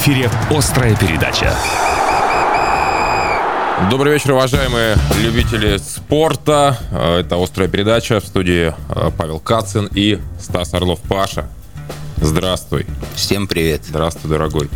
эфире «Острая передача». Добрый вечер, уважаемые любители спорта. Это «Острая передача» в студии э, Павел Кацин и Стас Орлов-Паша. Здравствуй. Всем привет. Здравствуй, дорогой.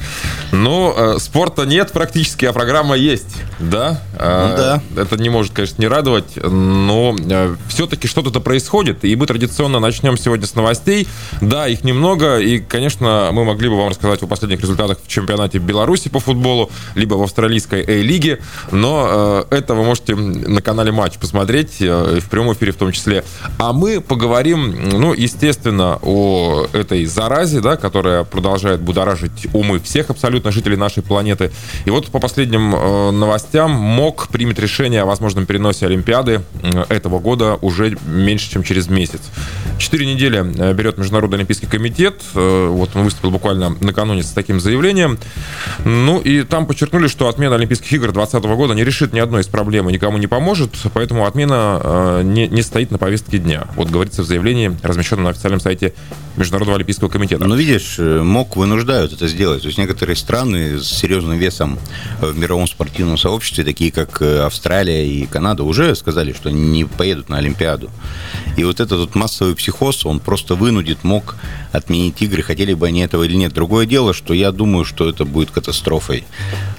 Ну, э, спорта нет практически, а программа есть, да? Э, ну, да. Это не может, конечно, не радовать, но э, все-таки что-то происходит, и мы традиционно начнем сегодня с новостей. Да, их немного, и, конечно, мы могли бы вам рассказать о последних результатах в чемпионате Беларуси по футболу, либо в австралийской A-лиге, но э, это вы можете на канале Матч посмотреть, э, в прямом эфире в том числе. А мы поговорим, ну, естественно, о этой заразе заразе, да, которая продолжает будоражить умы всех абсолютно жителей нашей планеты. И вот по последним э, новостям МОК примет решение о возможном переносе Олимпиады э, этого года уже меньше, чем через месяц. Четыре недели э, берет Международный Олимпийский комитет. Э, вот он выступил буквально накануне с таким заявлением. Ну и там подчеркнули, что отмена Олимпийских игр 2020 года не решит ни одной из проблем и никому не поможет, поэтому отмена э, не, не стоит на повестке дня. Вот говорится в заявлении, размещенном на официальном сайте Международного Олимпийского комитета. Ну, видишь, э, МОК вынуждают это сделать. То есть некоторые страны с серьезным весом в мировом спортивном сообществе, такие как э, Австралия и Канада, уже сказали, что не поедут на Олимпиаду. И вот этот вот массовый психоз, он просто вынудит МОК отменить игры, хотели бы они этого или нет. Другое дело, что я думаю, что это будет катастрофой.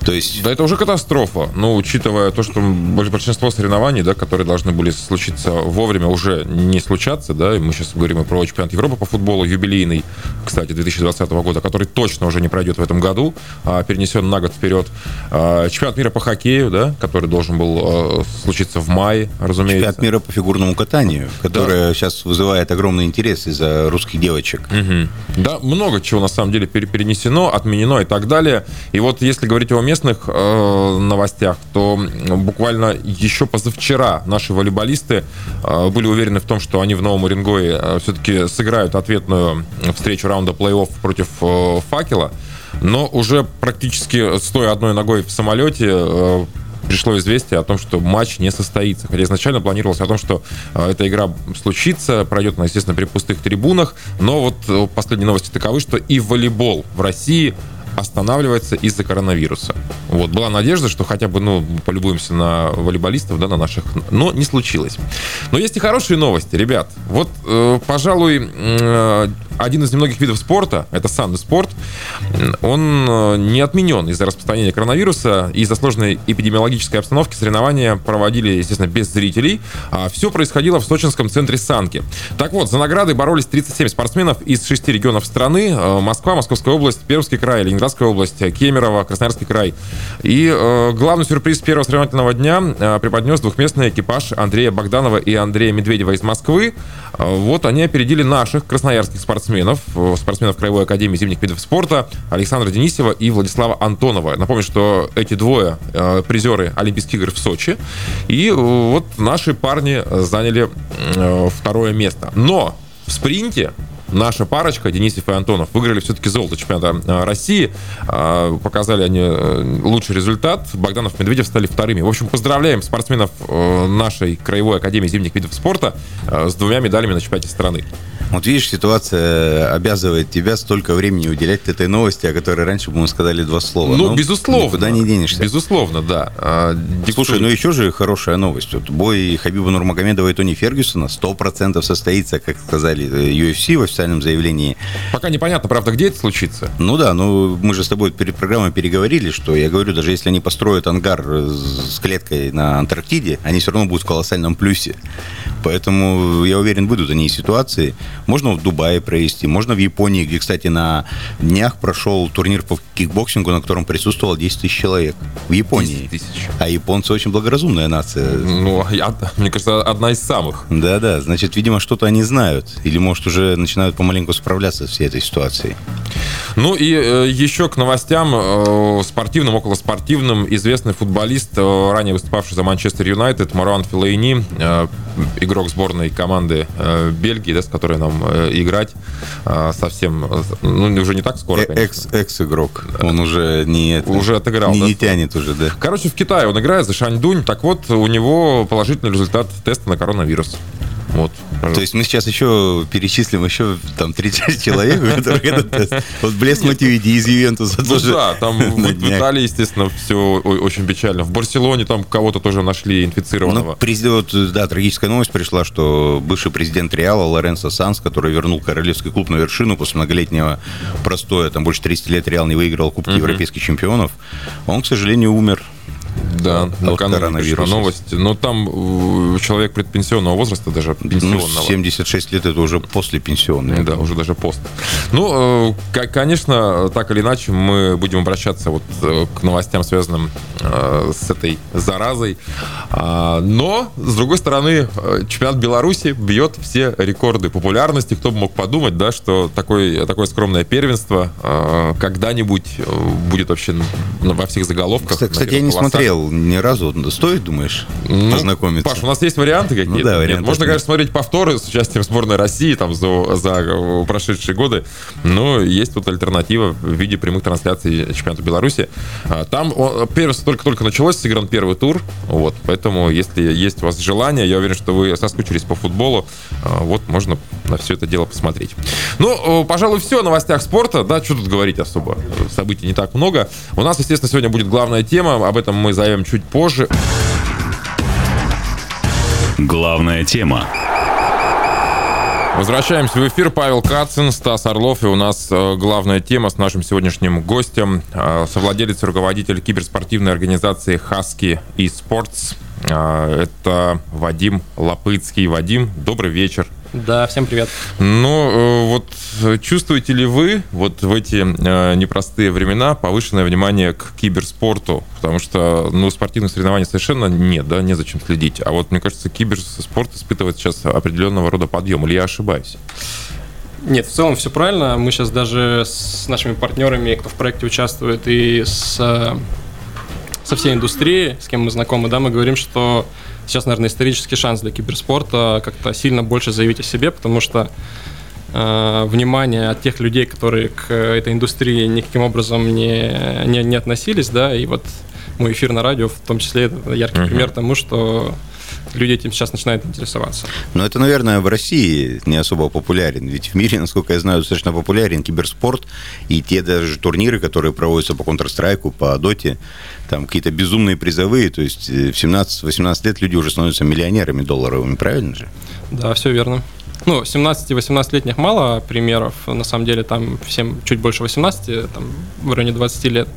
То есть... Да это уже катастрофа. Но учитывая то, что большинство соревнований, да, которые должны были случиться вовремя, уже не случатся, да, и мы сейчас говорим и про чемпионат Европы по футболу, юбилейный, кстати, 2020 года, который точно уже не пройдет в этом году, а перенесен на год вперед. А, чемпионат мира по хоккею, да, который должен был а, случиться в мае, разумеется. Чемпионат мира по фигурному катанию, который да. сейчас вызывает огромный интерес из-за русских девочек. Угу. Да, много чего на самом деле перенесено, отменено и так далее. И вот если говорить о местных э, новостях, то буквально еще позавчера наши волейболисты э, были уверены в том, что они в Новом Уренгое э, все-таки сыграют ответную встречу раунда плей-офф против э, Факела. Но уже практически стоя одной ногой в самолете, э, пришло известие о том, что матч не состоится. Хотя изначально планировалось о том, что э, эта игра случится, пройдет она, естественно, при пустых трибунах. Но вот э, последние новости таковы, что и волейбол в России останавливается из-за коронавируса. Вот, была надежда, что хотя бы, ну, полюбуемся на волейболистов, да, на наших, но не случилось. Но есть и хорошие новости, ребят. Вот, э, пожалуй, э, один из немногих видов спорта, это санный спорт, он э, не отменен из-за распространения коронавируса. Из-за сложной эпидемиологической обстановки соревнования проводили, естественно, без зрителей. А все происходило в сочинском центре санки. Так вот, за награды боролись 37 спортсменов из шести регионов страны. Э, Москва, Московская область, Пермский край, Ленинградская область, Кемерово, Красноярский край. И э, главный сюрприз первого соревновательного дня э, преподнес двухместный экипаж Андрея Богданова и Андрея Медведева из Москвы. Э, вот они опередили наших красноярских спортсменов э, спортсменов Краевой академии зимних видов спорта Александра Денисева и Владислава Антонова. Напомню, что эти двое э, призеры Олимпийских игр в Сочи. И э, вот наши парни заняли второе место. Но в спринте наша парочка, Денисов и Антонов, выиграли все-таки золото чемпионата России. Показали они лучший результат. Богданов и Медведев стали вторыми. В общем, поздравляем спортсменов нашей Краевой академии зимних видов спорта с двумя медалями на чемпионате страны. Вот видишь, ситуация обязывает тебя столько времени уделять этой новости, о которой раньше бы мы сказали два слова. Ну, ну безусловно. Никуда не денешься. Безусловно, да. А, Слушай, ну еще же хорошая новость. Вот бой Хабиба Нурмагомедова и Тони Фергюсона 100% состоится, как сказали UFC в официальном заявлении. Пока непонятно, правда, где это случится. Ну да, ну мы же с тобой перед программой переговорили, что я говорю, даже если они построят ангар с клеткой на Антарктиде, они все равно будут в колоссальном плюсе. Поэтому я уверен, будут они ситуации, можно в Дубае провести, можно в Японии, где, кстати, на днях прошел турнир по кикбоксингу, на котором присутствовало 10 тысяч человек. В Японии. 10 тысяч. А японцы очень благоразумная нация. Ну, я, мне кажется, одна из самых. Да-да, значит, видимо, что-то они знают. Или, может, уже начинают помаленьку справляться с всей этой ситуацией. Ну и э, еще к новостям э, спортивным, околоспортивным. Известный футболист, э, ранее выступавший за Манчестер Юнайтед, Маруан Филейни, э, игрок сборной команды э, Бельгии, да, с которой нам э, играть э, совсем, ну, уже не так скоро, э, конечно. Экс, экс-игрок. Он уже не... Это, уже отыграл, не, да? Не тянет уже, да. Короче, в Китае он играет за Шаньдунь. Так вот, у него положительный результат теста на коронавирус. Вот. То есть мы сейчас еще перечислим еще там 30 человек, которых этот тест. Вот Блес Мативиди из Ювентуса ну, тоже. Да, там в Италии, естественно, все очень печально. В Барселоне там кого-то тоже нашли инфицированного. Ну, президент, да, трагическая новость пришла, что бывший президент Реала Лоренцо Санс, который вернул королевский клуб на вершину после многолетнего простоя, там больше 30 лет Реал не выиграл Кубки uh-huh. европейских чемпионов, он, к сожалению, умер да, накануне пришла новость. Но там э, человек предпенсионного возраста, даже ну, пенсионного. Ну, 76 лет это уже после пенсионного. Да, уже даже пост. Ну, э, конечно, так или иначе, мы будем обращаться вот э, к новостям, связанным с этой заразой. А, но, с другой стороны, чемпионат Беларуси бьет все рекорды популярности. Кто бы мог подумать, да, что такое, такое скромное первенство когда-нибудь будет вообще во всех заголовках. Кстати, я не смотрел ни разу. Стоит, думаешь, ну, познакомиться? Паш, у нас есть варианты какие-то? Ну, да, варианты. Нет, можно, конечно, смотреть повторы с участием сборной России там за, за прошедшие годы, но есть тут альтернатива в виде прямых трансляций чемпионата Беларуси. А, там только-только началось, сыгран первый тур, вот, поэтому если есть у вас желание, я уверен, что вы соскучились по футболу, а, вот можно на все это дело посмотреть. Ну, пожалуй, все о новостях спорта, да, что тут говорить особо, событий не так много. У нас, естественно, сегодня будет главная тема, об этом мы зовем чуть позже. Главная тема. Возвращаемся в эфир. Павел Кацин, Стас Орлов. И у нас э, главная тема с нашим сегодняшним гостем. Э, совладелец и руководитель киберспортивной организации Husky eSports. Э, это Вадим Лопыцкий. Вадим, добрый вечер. Да, всем привет. Ну, э, вот э, чувствуете ли вы вот в эти э, непростые времена повышенное внимание к киберспорту? Потому что, ну, спортивных соревнований совершенно нет, да, незачем следить. А вот, мне кажется, киберспорт испытывает сейчас определенного рода подъем. Или я ошибаюсь? Нет, в целом все правильно. Мы сейчас даже с нашими партнерами, кто в проекте участвует, и с, со всей индустрией, с кем мы знакомы, да, мы говорим, что сейчас, наверное, исторический шанс для киберспорта как-то сильно больше заявить о себе, потому что э, внимание от тех людей, которые к этой индустрии никаким образом не, не, не относились, да, и вот мой эфир на радио в том числе это яркий uh-huh. пример тому, что люди этим сейчас начинают интересоваться. Но это, наверное, в России не особо популярен. Ведь в мире, насколько я знаю, достаточно популярен киберспорт. И те даже турниры, которые проводятся по Counter-Strike, по Доте, там какие-то безумные призовые. То есть э, в 17-18 лет люди уже становятся миллионерами долларовыми, правильно же? Да, все верно. Ну, 17-18-летних мало примеров. На самом деле там всем чуть больше 18, там в районе 20 лет.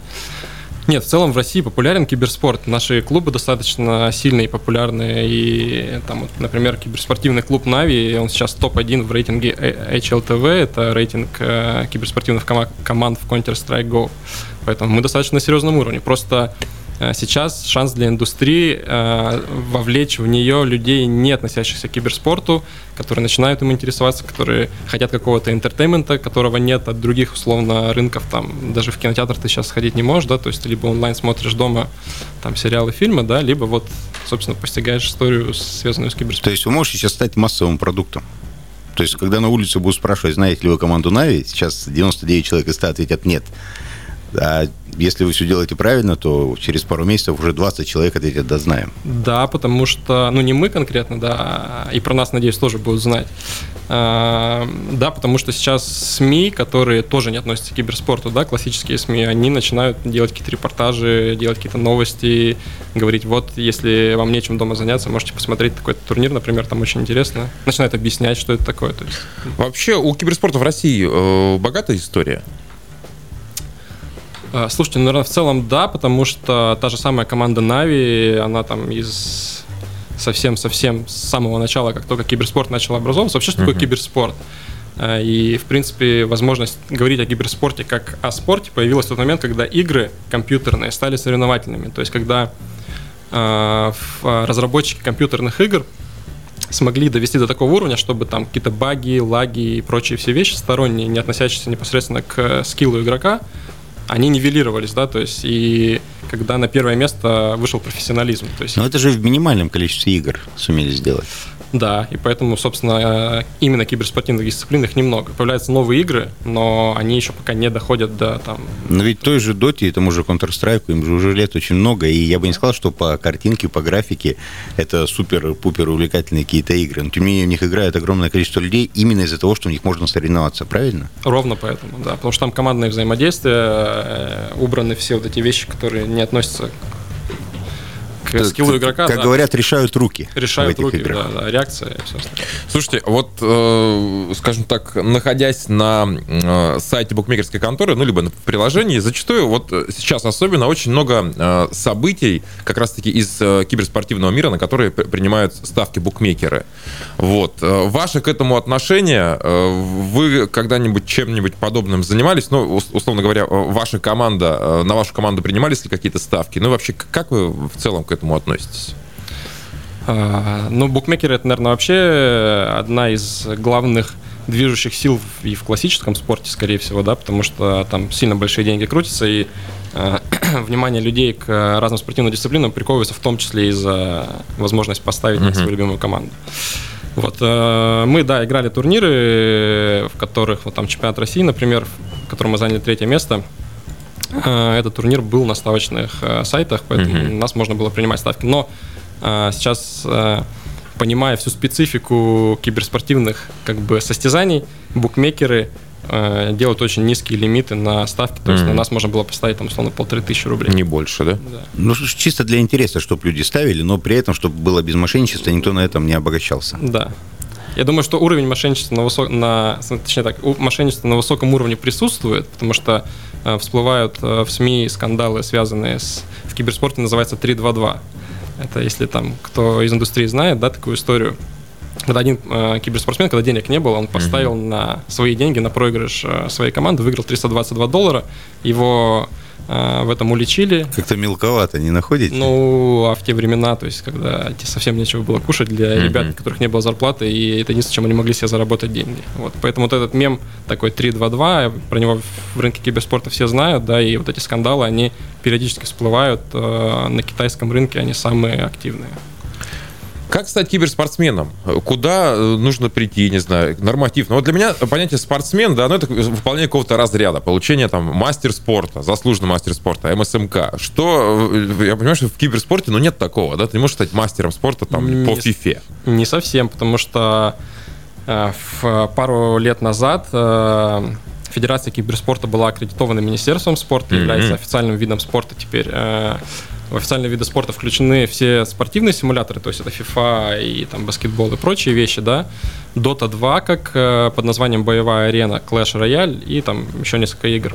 Нет, в целом в России популярен киберспорт. Наши клубы достаточно сильные и популярные. И там, вот, например, киберспортивный клуб Нави, он сейчас топ-1 в рейтинге HLTV, это рейтинг э, киберспортивных команд в Counter-Strike Go. Поэтому мы достаточно на серьезном уровне. Просто Э, сейчас шанс для индустрии э, вовлечь в нее людей, не относящихся к киберспорту, которые начинают им интересоваться, которые хотят какого-то entertainment а, которого нет от других, условно, рынков. Там даже в кинотеатр ты сейчас сходить не можешь, да, то есть ты либо онлайн смотришь дома там сериалы, фильмы, да, либо вот, собственно, постигаешь историю, связанную с киберспортом. То есть вы можете сейчас стать массовым продуктом? То есть, когда на улице будут спрашивать, знаете ли вы команду NAVI, сейчас 99 человек из 100 ответят «нет». А если вы все делаете правильно, то через пару месяцев уже 20 человек ответят «да, знаем». Да, потому что, ну, не мы конкретно, да, и про нас, надеюсь, тоже будут знать. А, да, потому что сейчас СМИ, которые тоже не относятся к киберспорту, да, классические СМИ, они начинают делать какие-то репортажи, делать какие-то новости, говорить, вот, если вам нечем дома заняться, можете посмотреть такой-то турнир, например, там очень интересно. Начинают объяснять, что это такое. То есть... Вообще у киберспорта в России э, богатая история? А, слушайте, ну, наверное, в целом да, потому что та же самая команда Нави, она там из совсем-совсем с самого начала, как только киберспорт начал образовываться, вообще что uh-huh. такое киберспорт? А, и, в принципе, возможность говорить о киберспорте как о спорте появилась в тот момент, когда игры компьютерные стали соревновательными. То есть, когда э, разработчики компьютерных игр смогли довести до такого уровня, чтобы там какие-то баги, лаги и прочие все вещи сторонние, не относящиеся непосредственно к скиллу игрока, они нивелировались, да, то есть и когда на первое место вышел профессионализм. То есть... Но это же в минимальном количестве игр сумели сделать. Да, и поэтому, собственно, именно киберспортивных дисциплин их немного. Появляются новые игры, но они еще пока не доходят до там... Но ведь той же Доте, тому же Counter-Strike, им же уже лет очень много, и я бы не сказал, что по картинке, по графике это супер-пупер увлекательные какие-то игры. Но тем не менее в них играет огромное количество людей именно из-за того, что в них можно соревноваться, правильно? Ровно поэтому, да. Потому что там командное взаимодействие, э, убраны все вот эти вещи, которые не относятся к скиллу игрока. Как да. говорят, решают руки. Решают руки, играх. да, да, реакция и все остальное. Слушайте, вот, э, скажем так, находясь на э, сайте букмекерской конторы, ну, либо на приложении, зачастую, вот сейчас особенно, очень много э, событий, как раз-таки из э, киберспортивного мира, на которые принимают ставки букмекеры. Вот. Э, ваше к этому отношение, э, вы когда-нибудь чем-нибудь подобным занимались? Ну, условно говоря, ваша команда, на вашу команду принимались ли какие-то ставки? Ну, вообще, как вы в целом к этому относитесь? А, ну, букмекеры это, наверное, вообще одна из главных движущих сил и в классическом спорте, скорее всего, да, потому что там сильно большие деньги крутятся, и э, внимание людей к разным спортивным дисциплинам приковывается в том числе и за возможность поставить uh-huh. на свою любимую команду. Вот, э, мы, да, играли турниры, в которых, вот там чемпионат России, например, в котором мы заняли третье место, этот турнир был на ставочных э, сайтах, поэтому mm-hmm. нас можно было принимать ставки. Но э, сейчас, понимая всю специфику киберспортивных как бы состязаний, букмекеры делают очень низкие лимиты на ставки, то есть mm-hmm. на нас можно было поставить там условно полторы тысячи рублей. Не больше, да? да? Ну, чисто для интереса, чтобы люди ставили, но при этом, чтобы было без мошенничества, никто на этом не обогащался. Да. Я думаю, что уровень мошенничества на, высок... на... точнее так, мошенничество на высоком уровне присутствует, потому что Э, всплывают э, в СМИ скандалы, связанные с... В киберспорте называется 322. Это если там кто из индустрии знает, да, такую историю. Когда один э, киберспортсмен, когда денег не было, он поставил mm-hmm. на свои деньги, на проигрыш э, своей команды, выиграл 322 доллара. Его в этом уличили. Как-то мелковато, не находите? Ну, а в те времена, то есть, когда совсем нечего было кушать для mm-hmm. ребят, у которых не было зарплаты, и это единственное, чем они могли себе заработать деньги. Вот. Поэтому вот этот мем такой 3-2-2, про него в рынке киберспорта все знают, да, и вот эти скандалы, они периодически всплывают э, на китайском рынке, они самые активные. Как стать киберспортсменом? Куда э, нужно прийти, не знаю, норматив? Ну, вот для меня понятие спортсмен, да, ну, это выполнение какого-то разряда, получение там мастер спорта, заслуженный мастер спорта, МСМК. Что, э, я понимаю, что в киберспорте, ну, нет такого, да, ты не можешь стать мастером спорта там не, по фифе. Не совсем, потому что э, в пару лет назад э, Федерация киберспорта была аккредитована Министерством спорта, mm-hmm. является официальным видом спорта теперь. Э, в официальные виды спорта включены все спортивные симуляторы, то есть это FIFA и там баскетбол и прочие вещи, да. Dota 2 как э, под названием боевая арена, Clash Royale и там еще несколько игр.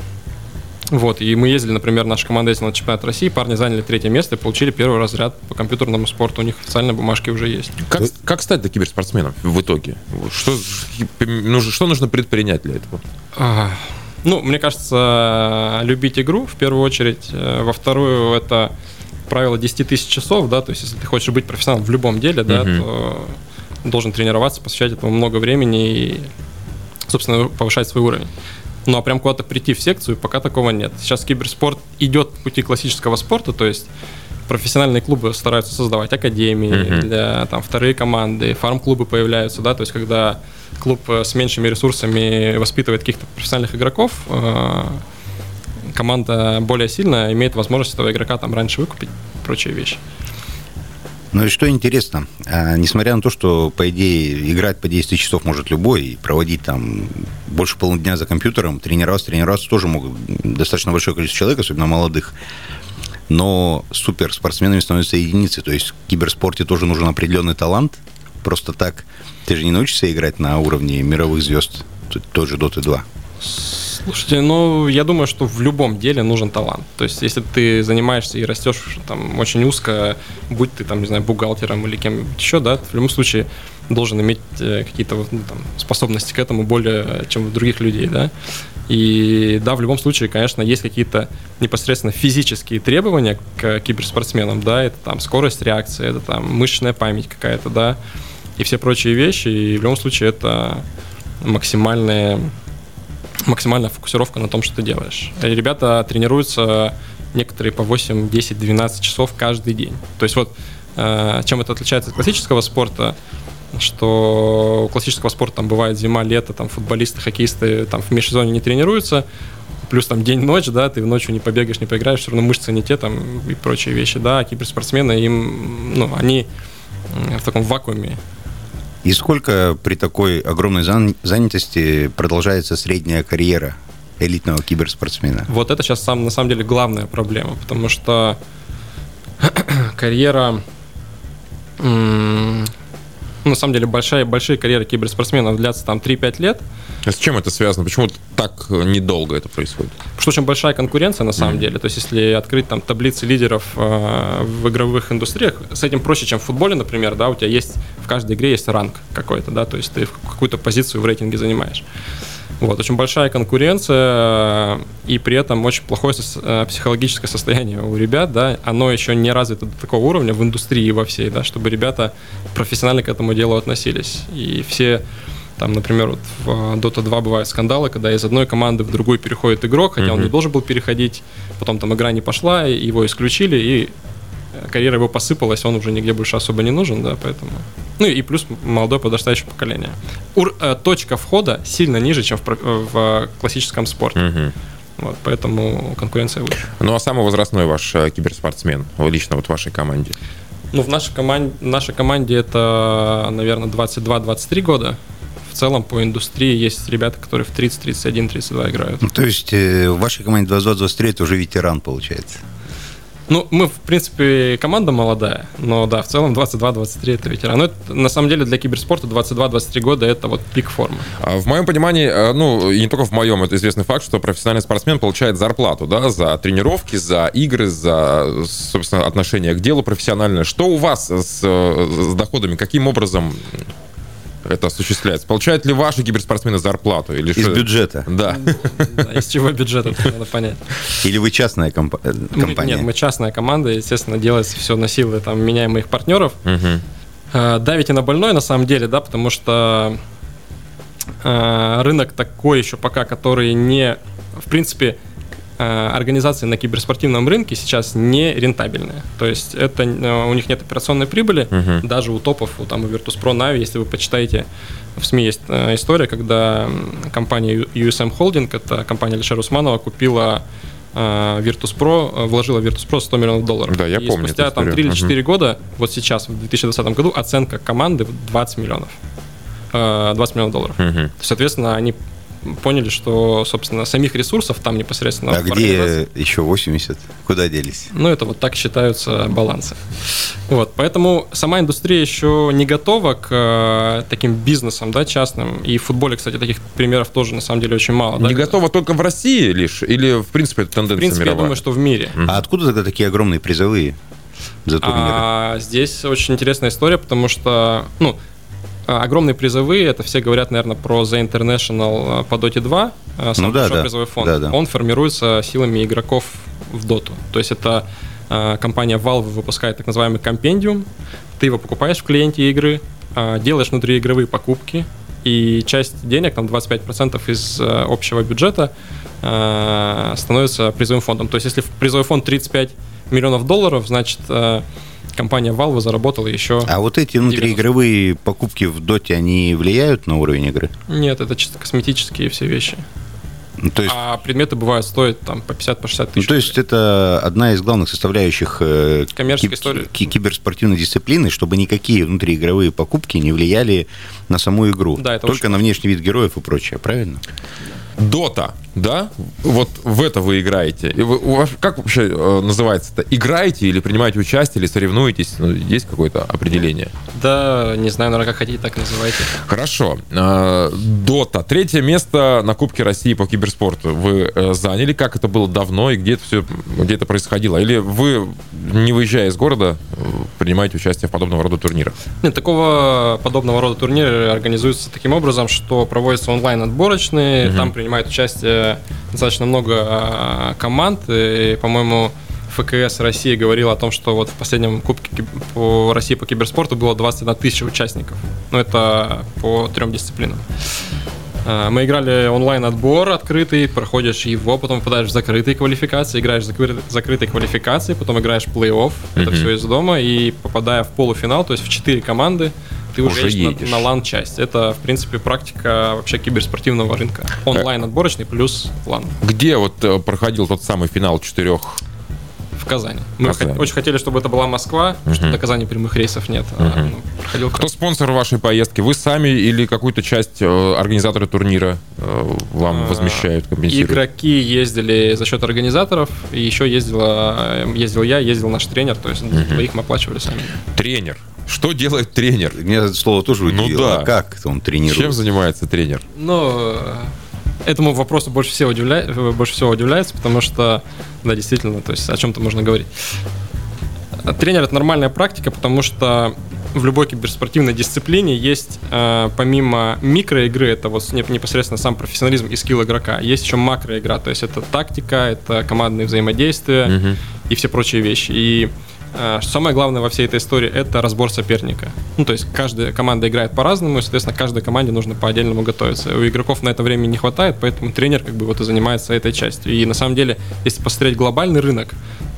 Вот, и мы ездили, например, наша команда ездила на чемпионат России, парни заняли третье место и получили первый разряд по компьютерному спорту. У них официальные бумажки уже есть. Как, как стать до киберспортсменом в итоге? Что, что нужно предпринять для этого? А, ну, мне кажется, любить игру в первую очередь. Э, во вторую это правило 10 тысяч часов, да, то есть если ты хочешь быть профессионалом в любом деле, да, uh-huh. то должен тренироваться, посвящать этому много времени и, собственно, повышать свой уровень. Ну а прям куда-то прийти в секцию, пока такого нет. Сейчас киберспорт идет по пути классического спорта, то есть профессиональные клубы стараются создавать академии uh-huh. для там вторые команды, фарм-клубы появляются, да, то есть когда клуб э, с меньшими ресурсами воспитывает каких-то профессиональных игроков, э, команда более сильная, имеет возможность этого игрока там раньше выкупить, прочие вещи. Ну и что интересно, а, несмотря на то, что, по идее, играть по 10 часов может любой, и проводить там больше полудня за компьютером, тренироваться, тренироваться тоже могут достаточно большое количество человек, особенно молодых. Но суперспортсменами становятся единицы. То есть в киберспорте тоже нужен определенный талант. Просто так ты же не научишься играть на уровне мировых звезд, той же Dota 2. Слушайте, ну, я думаю, что в любом деле нужен талант. То есть, если ты занимаешься и растешь там очень узко, будь ты там, не знаю, бухгалтером или кем-нибудь еще, да, в любом случае должен иметь э, какие-то ну, там, способности к этому более, чем у других людей, да. И да, в любом случае, конечно, есть какие-то непосредственно физические требования к киберспортсменам, да, это там скорость реакции, это там мышечная память какая-то, да, и все прочие вещи, и в любом случае это максимальная максимальная фокусировка на том, что ты делаешь. И ребята тренируются некоторые по 8, 10, 12 часов каждый день. То есть вот э, чем это отличается от классического спорта, что у классического спорта там бывает зима, лето, там футболисты, хоккеисты там в межсезонье не тренируются, плюс там день-ночь, да, ты ночью не побегаешь, не поиграешь, все равно мышцы не те там и прочие вещи, да, а киберспортсмены, им, ну, они в таком вакууме. И сколько при такой огромной занятости продолжается средняя карьера элитного киберспортсмена? Вот это сейчас сам, на самом деле главная проблема, потому что карьера ну, на самом деле большая, большие карьеры киберспортсменов длятся там 3-5 лет. А с чем это связано? Почему так недолго это происходит? Потому что очень большая конкуренция на самом mm-hmm. деле. То есть если открыть там таблицы лидеров э, в игровых индустриях, с этим проще, чем в футболе, например, да, у тебя есть в каждой игре есть ранг какой-то, да, то есть ты какую-то позицию в рейтинге занимаешь. Вот, очень большая конкуренция, и при этом очень плохое э, психологическое состояние у ребят, да, оно еще не развито до такого уровня в индустрии во всей, да, чтобы ребята профессионально к этому делу относились. И все там, например, вот в э, Dota 2 бывают скандалы, когда из одной команды в другую переходит игрок, хотя mm-hmm. он не должен был переходить, потом там игра не пошла, его исключили, и карьера его посыпалась, он уже нигде больше особо не нужен, да, поэтому... Ну и плюс молодое подрастающее поколение. Ур, э, точка входа сильно ниже, чем в, в классическом спорте. Угу. Вот, поэтому конкуренция выше. Ну а самый возрастной ваш э, киберспортсмен, лично вот в вашей команде? Ну, в нашей команде, нашей команде это, наверное, 22-23 года. В целом по индустрии есть ребята, которые в 30, 31, 32 играют. Ну, то есть э, в вашей команде 22-23 это уже ветеран получается? Ну, мы, в принципе, команда молодая, но да, в целом 22-23 это ветеран. Но это, на самом деле для киберспорта 22-23 года это вот пик формы. А в моем понимании, э, ну, и не только в моем, это известный факт, что профессиональный спортсмен получает зарплату, да, за тренировки, за игры, за, собственно, отношение к делу профессиональное. Что у вас с, с доходами? Каким образом это осуществляется? Получают ли ваши киберспортсмены зарплату? Или из что? бюджета? Да. Из чего бюджета, надо понять. Или вы частная э, компания? Нет, мы частная команда, естественно, делается все на силы там, меняемых партнеров. Э, давите на больной, на самом деле, да, потому что э, рынок такой еще пока, который не, в принципе, организации на киберспортивном рынке сейчас не рентабельные. То есть это э, у них нет операционной прибыли, uh-huh. даже у топов, у, там, у Virtus.pro, Na'Vi, если вы почитаете, в СМИ есть э, история, когда компания USM Holding, это компания Алишера Усманова, купила Virtus.pro, вложила Virtus.pro 100 миллионов долларов. Да, я и помню спустя там 3 или 4 угу. года, вот сейчас, в 2020 году, оценка команды 20 миллионов. 20 миллионов долларов. Угу. Соответственно, они поняли, что, собственно, самих ресурсов там непосредственно... А где еще 80? Куда делись? Ну, это вот так считаются балансы. Вот, поэтому сама индустрия еще не готова к э, таким бизнесам, да, частным. И в футболе, кстати, таких примеров тоже, на самом деле, очень мало. Не да? готова только в России лишь? Или, в принципе, это тенденция В принципе, мировая? я думаю, что в мире. А откуда тогда такие огромные призовые за турниры? А, здесь очень интересная история, потому что, ну, огромные призовые, это все говорят, наверное, про The International а, по Dota 2, а, самый ну, да, да. призовой фонд. Да, да. Он формируется силами игроков в Доту. То есть это компания Valve выпускает так называемый компендиум, ты его покупаешь в клиенте игры, делаешь внутриигровые покупки, и часть денег, там 25% из общего бюджета, становится призовым фондом. То есть если призовой фонд 35 миллионов долларов, значит компания Valve заработала еще. А вот эти внутриигровые покупки в доте, они влияют на уровень игры? Нет, это чисто косметические все вещи. Ну, то есть... А предметы бывают стоят там по 50-60 по тысяч. Ну, то есть это одна из главных составляющих э, коммерческой истории. киберспортивной дисциплины, чтобы никакие внутриигровые покупки не влияли на саму игру. Да, это Только очень... на внешний вид героев и прочее, правильно? Дота, да? Вот в это вы играете. И вы, у вас, как вообще э, называется это? Играете или принимаете участие, или соревнуетесь? Ну, есть какое-то определение? Да, не знаю, наверное, как хотите, так и называйте. Хорошо. Э, Дота. Третье место на Кубке России по киберспорту вы э, заняли. Как это было давно и где это все, где это происходило? Или вы, не выезжая из города, принимаете участие в подобного рода турнирах? Нет, такого подобного рода турниры организуются таким образом, что проводятся онлайн-отборочные, угу. там принимает участие достаточно много а, команд. И, по-моему, ФКС России говорил о том, что вот в последнем Кубке по России по киберспорту было 21 тысяча участников. Ну, это по трем дисциплинам. А, мы играли онлайн-отбор открытый, проходишь его, потом попадаешь в закрытые квалификации, играешь в закрытой квалификации, потом играешь плей-офф, mm-hmm. это все из дома, и попадая в полуфинал, то есть в четыре команды, ты уже, Уже едешь на, на лан-часть. Это, в принципе, практика вообще киберспортивного рынка. Онлайн отборочный плюс лан Где вот э, проходил тот самый финал четырех? в Казани. Мы Казани. хот- очень хотели, чтобы это была Москва, потому что до Казани прямых рейсов нет. а, Мгм. ну, проходил Кто спонсор вашей поездки? Вы сами или какую-то часть э, организаторы турнира э, вам А, возмещают, компенсируют? Игроки ездили за счет организаторов, и еще ездила, э, ездил я, ездил наш тренер, то есть двоих мы оплачивали сами. Тренер. Что делает тренер? Меня это слово тоже Ну удивило. да. А как он Чем тренирует? занимается тренер? Но э, этому вопросу больше всего, удивля... э, больше всего удивляется, потому что, да, действительно, то есть о чем-то можно говорить. Тренер это нормальная практика, потому что в любой киберспортивной дисциплине есть, э, помимо микроигры, это вот не- непосредственно сам профессионализм и скилл игрока, есть еще макроигра, то есть это тактика, это командные взаимодействия Мгм. и все прочие вещи. И самое главное во всей этой истории это разбор соперника. Ну, то есть каждая команда играет по-разному, и, соответственно, каждой команде нужно по-отдельному готовиться. У игроков на это времени не хватает, поэтому тренер как бы вот и занимается этой частью. И на самом деле, если посмотреть глобальный рынок,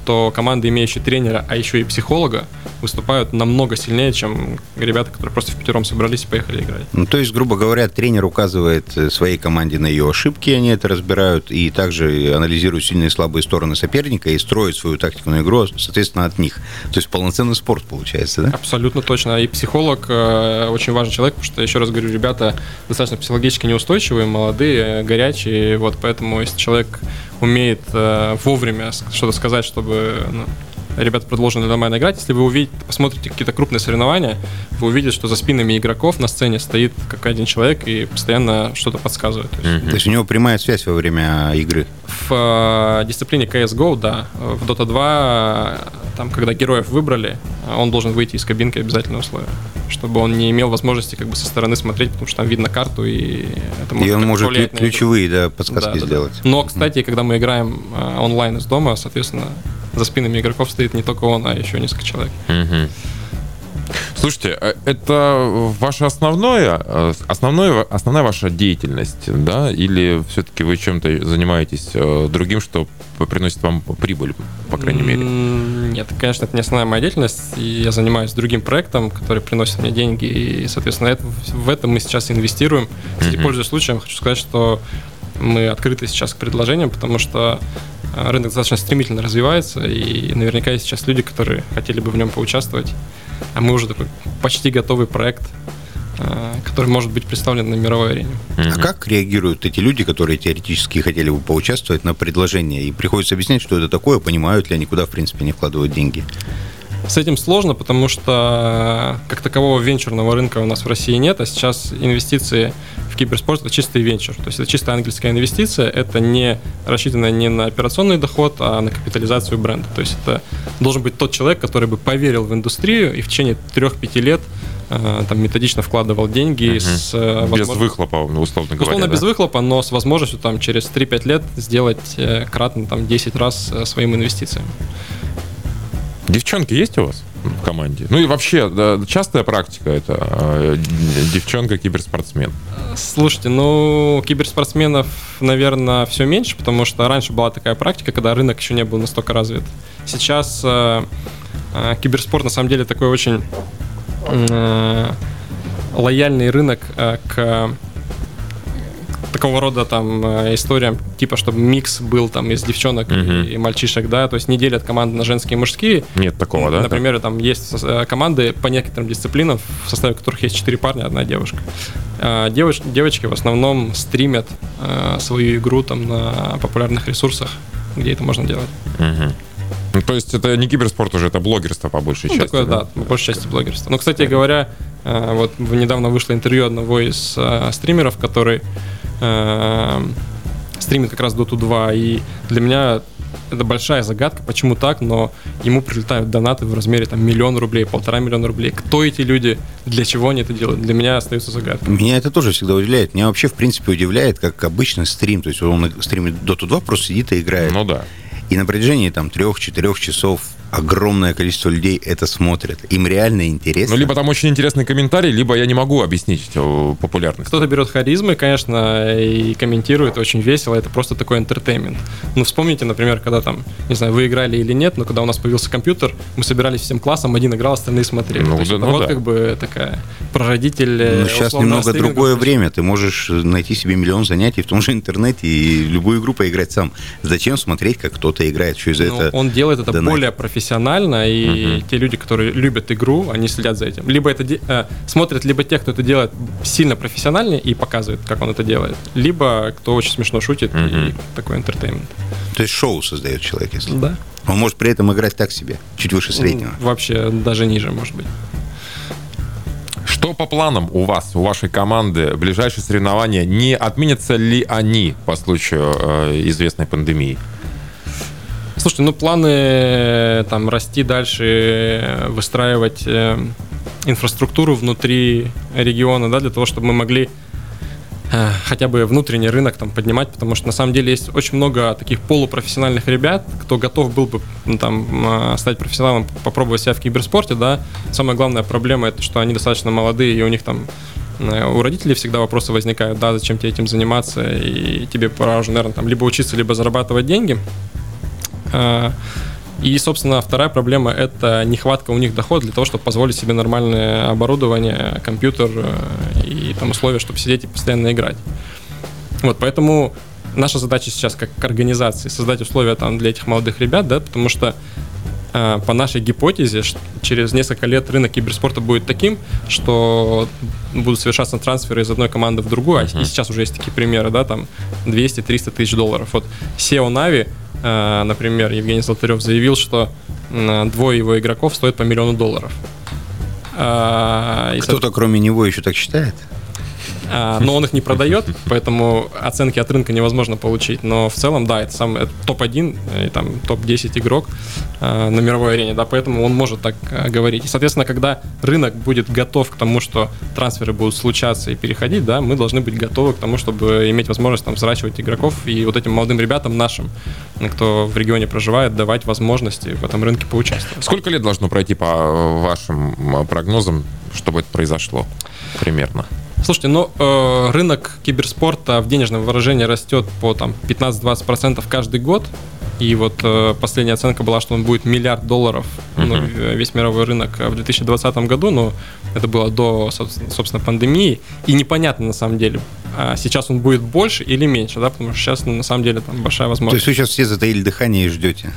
то команды, имеющие тренера, а еще и психолога, выступают намного сильнее, чем ребята, которые просто в пятером собрались и поехали играть. Ну, то есть, грубо говоря, тренер указывает э, своей команде на ее ошибки, они это разбирают, и также анализируют сильные и слабые стороны соперника и строят свою тактику на игру, соответственно, от них. То есть полноценный спорт получается, да? Абсолютно точно. И психолог э, очень важный человек, потому что, еще раз говорю, ребята достаточно психологически неустойчивые, молодые, горячие. Вот поэтому, если человек умеет э, вовремя что-то сказать, чтобы ну, ребята продолжили нормально играть, если вы увидите, посмотрите какие-то крупные соревнования, вы увидите, что за спинами игроков на сцене стоит как один человек и постоянно что-то подсказывает. То есть То есть у него прямая связь во время игры. в э, дисциплине CSGO, да, в Dota 2, э, там, когда героев выбрали, э, он должен выйти из кабинки обязательно условие, чтобы он не имел возможности как бы со стороны смотреть, потому что там видно карту, и это и он может ключевые да, Да, подсказки да, да. сделать. Но, кстати, когда мы играем э, онлайн из дома, соответственно, за спинами игроков стоит не только он, а еще несколько человек. Слушайте, э, это ваше основное, э, основное, основная ваша деятельность, да? Или все-таки вы чем-то занимаетесь э, другим, что приносит вам прибыль, по крайней мере? Нет, конечно, это не основная моя деятельность. И я занимаюсь другим проектом, который приносит мне деньги. И, соответственно, это, в это мы сейчас инвестируем. Кстати, пользуясь случаем, хочу сказать, что мы открыты сейчас к предложениям, потому что рынок достаточно стремительно развивается, и наверняка есть сейчас люди, которые хотели бы в нем поучаствовать. А мы уже такой почти готовый проект, э, который может быть представлен на мировой арене. А как реагируют эти люди, которые теоретически хотели бы поучаствовать на предложение? И приходится объяснять, что это такое, понимают ли они, куда, в принципе, не вкладывают деньги. С этим сложно, потому что как такового венчурного рынка у нас в России нет, а сейчас инвестиции в киберспорт это чистый венчур. То есть это чистая английская инвестиция, это не рассчитано не на операционный доход, а на капитализацию бренда. То есть это должен быть тот человек, который бы поверил в индустрию и в течение 3-5 лет э, там методично вкладывал деньги Мгм. с э, Без возможно- выхлопа, условно говоря. Условно да? без выхлопа, но с возможностью там через 3-5 лет сделать э, кратно там 10 раз э, своим инвестициям. Девчонки есть у вас в команде? Ну и вообще, да, частая практика это э, девчонка-киберспортсмен. Слушайте, ну, киберспортсменов, наверное, все меньше, потому что раньше была такая практика, когда рынок еще не был настолько развит. Сейчас э, э, киберспорт, на самом деле, такой очень э, лояльный рынок э, к такого рода там э, историям, типа, чтобы микс был там из девчонок Мгм. и, мальчишек, да, то есть не делят команды на женские и мужские, Нет такого, да? Например, там есть э, команды по некоторым дисциплинам, в составе которых есть четыре парня, одна девушка. А, девоч- девочки в основном стримят э, свою игру там на популярных ресурсах, где это можно делать. Мгм. Ну, то есть это не киберспорт уже, это блогерство по большей Ну, части. такое, да, по большей части блогерство. Ну, кстати говоря, э, вот недавно вышло интервью одного из э, стримеров, который э, стримит как раз Dota 2, и для меня это большая загадка, почему так, но ему прилетают донаты в размере там миллион рублей, полтора миллиона рублей. Кто эти люди, для чего они это делают, для меня остается загадкой. Меня это тоже всегда удивляет. Меня вообще, в принципе, удивляет, как обычно стрим. То есть он стримит Dota 2, просто сидит и играет. Ну да. И на протяжении там трех-четырех часов огромное количество людей это смотрят. Им реально интересно. Ну, либо там очень интересный комментарий, либо я не могу объяснить э, популярность. Кто-то берет харизмы, конечно, и комментирует очень весело. Это просто такой интертеймент. Ну, вспомните, например, когда там, не знаю, вы играли или нет, но когда у нас появился компьютер, мы собирались всем классом, один играл, остальные смотрели. Ну, То есть да, ну вот да. как бы такая прародитель э, Но сейчас немного другое время. Ты можешь найти себе миллион занятий в том же интернете и любую игру поиграть сам. Зачем смотреть, как кто-то играет? Что из-за Ну, этого? он делает это донатит? более профессионально, и те люди, которые любят игру, они следят за этим. Либо это э, смотрят либо те, кто это делает сильно профессиональнее и показывает, как он это делает, либо кто очень смешно шутит и такой интертеймент. То есть шоу создает человек, если. Да. Он может при этом играть так себе, чуть выше среднего. Вообще даже ниже, может быть. Что по планам у вас, у вашей команды, ближайшие соревнования, не отменятся ли они по случаю э, известной пандемии? Слушайте, ну планы э, там расти дальше, э, выстраивать э, инфраструктуру внутри региона, да, для того, чтобы мы могли э, хотя бы внутренний рынок там поднимать, потому что на самом деле есть очень много таких полупрофессиональных ребят, кто готов был бы ну, там э, стать профессионалом, попробовать себя в киберспорте, да. Самая главная проблема это, что они достаточно молодые и у них там э, у родителей всегда вопросы возникают, да, зачем тебе этим заниматься, и тебе пора уже, наверное, там либо учиться, либо зарабатывать деньги. А, И, собственно, вторая проблема – это нехватка у них дохода для того, чтобы позволить себе нормальное оборудование, компьютер э, и там условия, чтобы сидеть и постоянно играть. Вот, поэтому наша задача сейчас как организации создать условия там для этих молодых ребят, да, потому что э, по нашей гипотезе через несколько лет рынок киберспорта будет таким, что будут совершаться трансферы из одной команды в другую, а и сейчас уже есть такие примеры, да, там 200-300 тысяч долларов. Вот SEO э, например, Евгений Золотарев заявил, что двое его игроков стоят по миллиону долларов. И, Кто-то кроме него еще так считает? А, но он их не продает, поэтому оценки от рынка невозможно получить. Но в целом, да, это сам это топ-1 и там топ-10 игрок а, на мировой арене, да, поэтому он может так а, говорить. И, соответственно, когда рынок будет готов к тому, что трансферы будут случаться и переходить, да, мы должны быть готовы к тому, чтобы иметь возможность там взращивать игроков и вот этим молодым ребятам нашим, кто в регионе проживает, давать возможности в этом рынке поучаствовать. Сколько лет должно пройти по э, вашим э, прогнозам, чтобы это произошло примерно? Слушайте, ну э, рынок киберспорта в денежном выражении растет по там 15-20% каждый год. И вот э, последняя оценка была, что он будет миллиард долларов, ну, э, весь мировой рынок э, в 2020 году, но это было до, собственно, пандемии. И непонятно на самом деле, а сейчас он будет больше или меньше, да, потому что сейчас ну, на самом деле там большая То есть возможность. вы сейчас все затаили дыхание и ждете?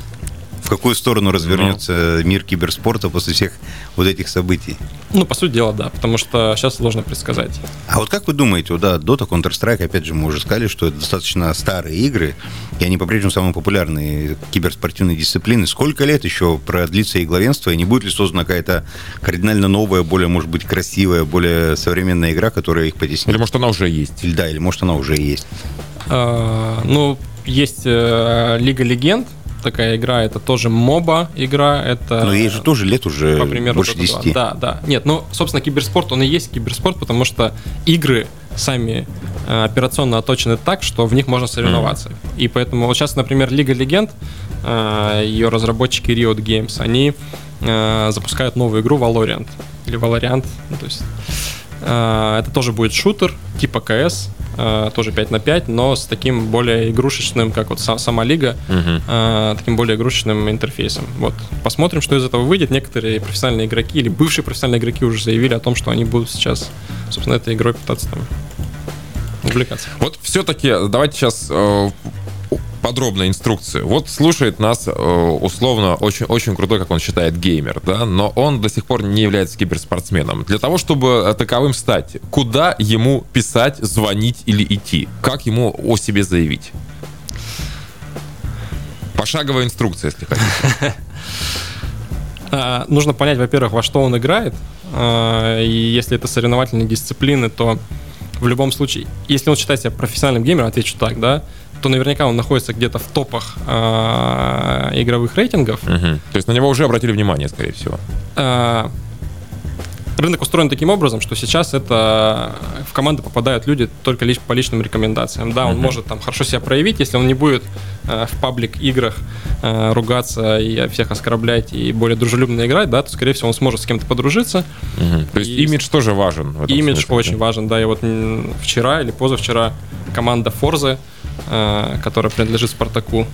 В какую сторону развернется мир киберспорта после всех вот этих событий? Ну, по сути дела, да, потому что сейчас сложно предсказать. А вот как вы думаете, вот, да, Dota, Counter-Strike, опять же, мы уже сказали, что это достаточно старые игры, и они по-прежнему самые популярные киберспортивные дисциплины. Сколько лет еще продлится их главенство, и не будет ли создана какая-то кардинально новая, более, может быть, красивая, более современная игра, которая их потеснит? Или может она уже есть? Или да, или может она уже есть. А, ну, есть э, Лига Легенд, такая игра, это тоже моба игра, это... Но ей же тоже лет уже по примеру больше Dota 2. 10. Да, да. Нет, ну, собственно, киберспорт, он и есть киберспорт, потому что игры сами э, операционно оточены так, что в них можно соревноваться. И поэтому вот сейчас, например, Лига Легенд, ее разработчики Riot Games, они э, запускают новую игру Valorant. Или Valorant, ну, то есть... э, это тоже будет шутер, типа КС, тоже 5 на 5, но с таким более игрушечным, как вот са- сама лига, э, таким более игрушечным интерфейсом. Вот. Посмотрим, что из этого выйдет. Некоторые профессиональные игроки или бывшие профессиональные игроки уже заявили о том, что они будут сейчас, собственно, этой игрой пытаться там увлекаться. Вот все-таки давайте сейчас э, подробно инструкцию. Вот слушает нас э, условно очень, очень крутой, как он считает, геймер, да, но он до сих пор не является киберспортсменом. Для того, чтобы э, таковым стать, куда ему писать, звонить или идти? Как ему о себе заявить? Пошаговая инструкция, если хотите. А, нужно понять, во-первых, во что он играет. А, и если это соревновательные дисциплины, то в любом случае, если он считает себя профессиональным геймером, отвечу так, да, то наверняка он находится где-то в топах а, игровых рейтингов. То есть на него уже обратили внимание, скорее всего. А, рынок устроен таким образом, что сейчас это в команды попадают люди только лишь по личным рекомендациям. Да, он uh-huh. может там хорошо себя проявить, если он не будет э, в паблик играх э, ругаться и всех оскорблять и более дружелюбно играть, да, то скорее всего он сможет с кем-то подружиться. Uh-huh. То есть и имидж тоже важен. Имидж смысле, очень да? важен, да. И вот вчера или позавчера команда Форзы, э, которая принадлежит Спартаку,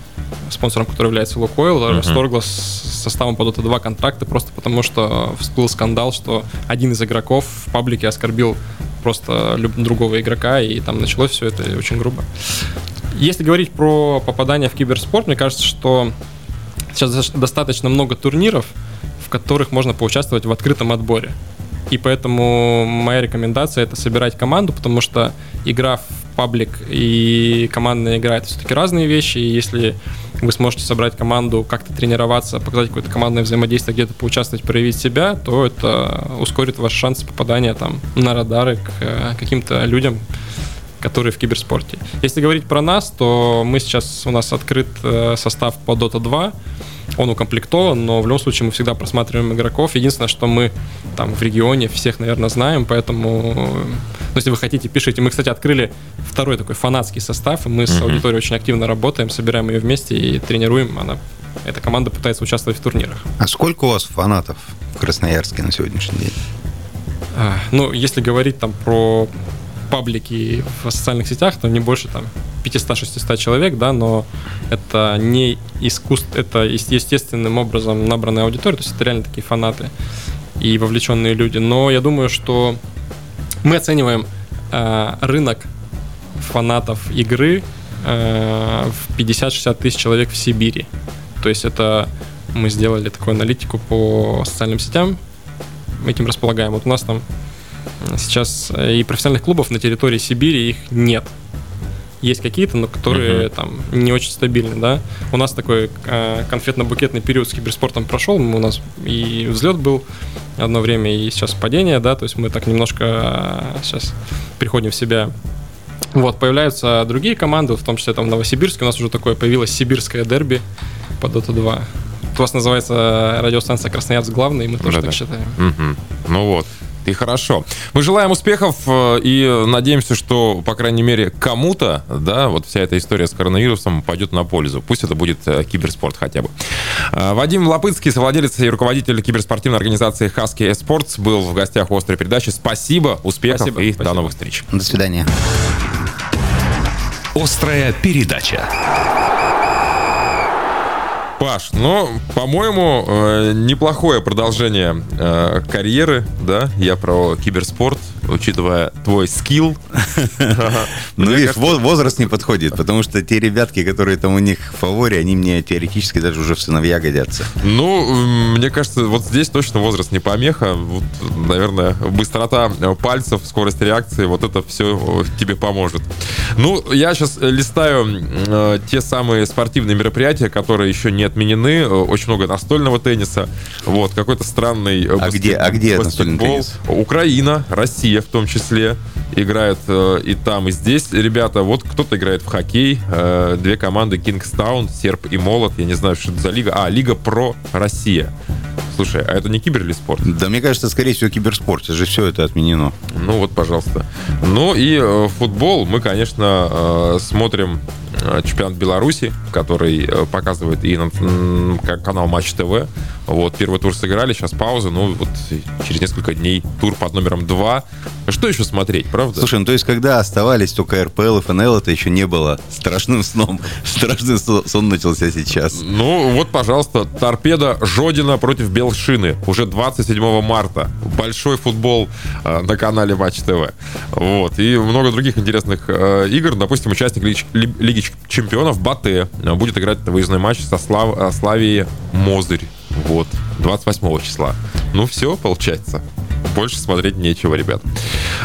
спонсором которого является Лукойл, uh-huh. расторгла с составом под Dota 2 контракты просто потому, что всплыл скандал, что один из игроков в паблике оскорбил просто другого игрока, и там началось все это очень грубо. Если говорить про попадание в киберспорт, мне кажется, что сейчас достаточно много турниров, в которых можно поучаствовать в открытом отборе. И поэтому моя рекомендация это собирать команду, потому что игра в паблик и командная игра это все-таки разные вещи. И если вы сможете собрать команду, как-то тренироваться, показать какое-то командное взаимодействие, где-то поучаствовать, проявить себя, то это ускорит ваш шанс попадания там на радары к э, каким-то людям, которые в киберспорте. Если говорить про нас, то мы сейчас, у нас открыт э, состав по Dota 2, он укомплектован, но в любом случае мы всегда просматриваем игроков. Единственное, что мы там в регионе всех, наверное, знаем, поэтому, ну, если вы хотите, пишите. Мы, кстати, открыли второй такой фанатский состав, и мы mm-hmm. с аудиторией очень активно работаем, собираем ее вместе и тренируем. Она, эта команда пытается участвовать в турнирах. А сколько у вас фанатов в Красноярске на сегодняшний день? А, ну, если говорить там про паблики в социальных сетях, то не больше там 500-600 человек, да, но это не искусство, это естественным образом набранная аудитория, то есть это реально такие фанаты и вовлеченные люди. Но я думаю, что мы оцениваем э, рынок фанатов игры э, в 50-60 тысяч человек в Сибири. То есть это мы сделали такую аналитику по социальным сетям, мы этим располагаем. Вот у нас там сейчас э, и профессиональных клубов на территории Сибири их нет. Есть какие-то, но которые uh-huh. там не очень стабильны, да. У нас такой э, конфетно-букетный период с киберспортом прошел, у нас и взлет был одно время, и сейчас падение, да, то есть мы так немножко э, сейчас приходим в себя вот, появляются другие команды, в том числе там в Новосибирске. У нас уже такое появилось сибирское дерби по Dota 2. У вас называется радиостанция Красноярск главный, и мы тоже Да-да. так считаем. Угу. Ну вот, и хорошо. Мы желаем успехов э, и надеемся, что, по крайней мере, кому-то, да, вот вся эта история с коронавирусом пойдет на пользу. Пусть это будет э, киберспорт хотя бы. Э, Вадим Лопыцкий, совладелец и руководитель киберспортивной организации Husky Esports, был в гостях в острой передачи. Спасибо, успехов спасибо, и спасибо. до новых встреч. До свидания. Острая передача. Паш, ну, по-моему, э, неплохое продолжение э, карьеры, да? Я про киберспорт, учитывая твой скилл. Ну, видишь, возраст не подходит, потому что те ребятки, которые там у них в фаворе, они мне теоретически даже уже в сыновья годятся. Ну, мне кажется, вот здесь точно возраст не помеха. Вот, наверное, быстрота пальцев, скорость реакции, вот это все тебе поможет. Ну, я сейчас листаю э, те самые спортивные мероприятия, которые еще не отменены. Очень много настольного тенниса. Вот, какой-то странный а баскет... где, а где настольный теннис? Украина, Россия в том числе играют э, и там, и здесь. Ребята, вот кто-то играет в хоккей. Э, две команды Кингстаун, Серп и Молот. Я не знаю, что это за лига. А, Лига Про Россия. Слушай, а это не кибер или спорт? Да, мне кажется, скорее всего, киберспорт. Же все это отменено. Ну вот, пожалуйста. Ну и э, футбол мы, конечно, э, смотрим Э, чемпионат Беларуси, который э, показывает и на, канал Матч ТВ. Вот, первый тур сыграли, сейчас пауза, ну вот через несколько дней тур под номером 2. Что еще смотреть, правда? Слушай, ну то есть когда оставались только РПЛ и ФНЛ, это еще не было страшным сном. Страшный сон начался сейчас. Ну вот, пожалуйста, торпеда Жодина против Белшины. Уже 27 марта. Большой футбол э, на канале Матч ТВ. Вот. И много других интересных э, игр. Допустим, участник Лиги чемпионов Батэ будет играть выездной матч со Слав... Э, Славией Мозырь. Вот. 28 числа. Ну, все, получается. Больше смотреть нечего, ребят.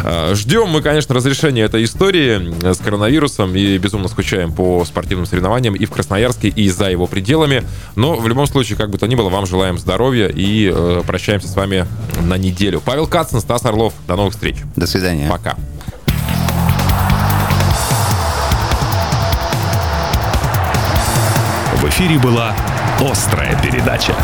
Э, ждем мы, конечно, разрешения этой истории с коронавирусом и безумно скучаем по спортивным соревнованиям и в Красноярске, и за его пределами. Но в любом случае, как бы то ни было, вам желаем здоровья и э, прощаемся с вами на неделю. Павел Кацин, Стас Орлов. До новых встреч. До свидания. Пока. В эфире была «Острая передача».